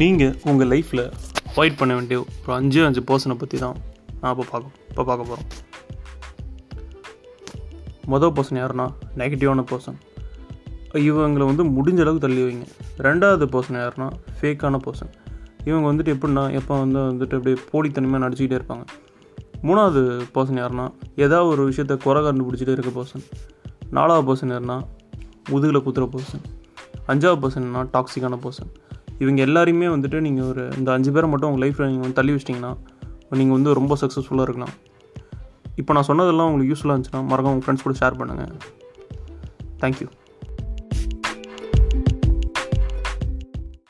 நீங்கள் உங்கள் லைஃப்பில் அவாய்ட் பண்ண வேண்டிய ஒரு அஞ்சு அஞ்சு பர்சனை பற்றி தான் நான் இப்போ பார்க்க இப்போ பார்க்க போகிறோம் மொதல் பர்சன் யாருன்னா நெகட்டிவான பர்சன் இவங்களை வந்து முடிஞ்ச அளவுக்கு தள்ளி வைங்க. ரெண்டாவது பர்சன் யாருன்னா ஃபேக்கான பர்சன் இவங்க வந்துட்டு எப்படின்னா எப்போ வந்து வந்துட்டு அப்படியே போலித்தனமாக நடிச்சுக்கிட்டே இருப்பாங்க. மூணாவது பர்சன் யாருன்னா ஏதாவது ஒரு விஷயத்த குறை கண்டுபிடிச்சிட்டே இருக்க பர்சன் நாலாவது பர்சன் யாருன்னா முதுகில் குத்துற பர்சன் அஞ்சாவது பர்சன்னா டாக்ஸிக்கான பர்சன் இவங்க எல்லாரையுமே வந்துட்டு நீங்கள் ஒரு இந்த அஞ்சு பேரை மட்டும் உங்கள் லைஃப்பில் நீங்கள் வந்து தள்ளி வச்சிட்டிங்கன்னா நீங்கள் வந்து ரொம்ப சக்ஸஸ்ஃபுல்லாக இருக்கலாம். இப்போ நான் சொன்னதெல்லாம் உங்களுக்கு யூஸ்ஃபுல்லாக இருந்துச்சுன்னா மறக்காம உங்கள் ஃப்ரெண்ட்ஸ் கூட ஷேர் பண்ணுங்கள் தேங்க்யூ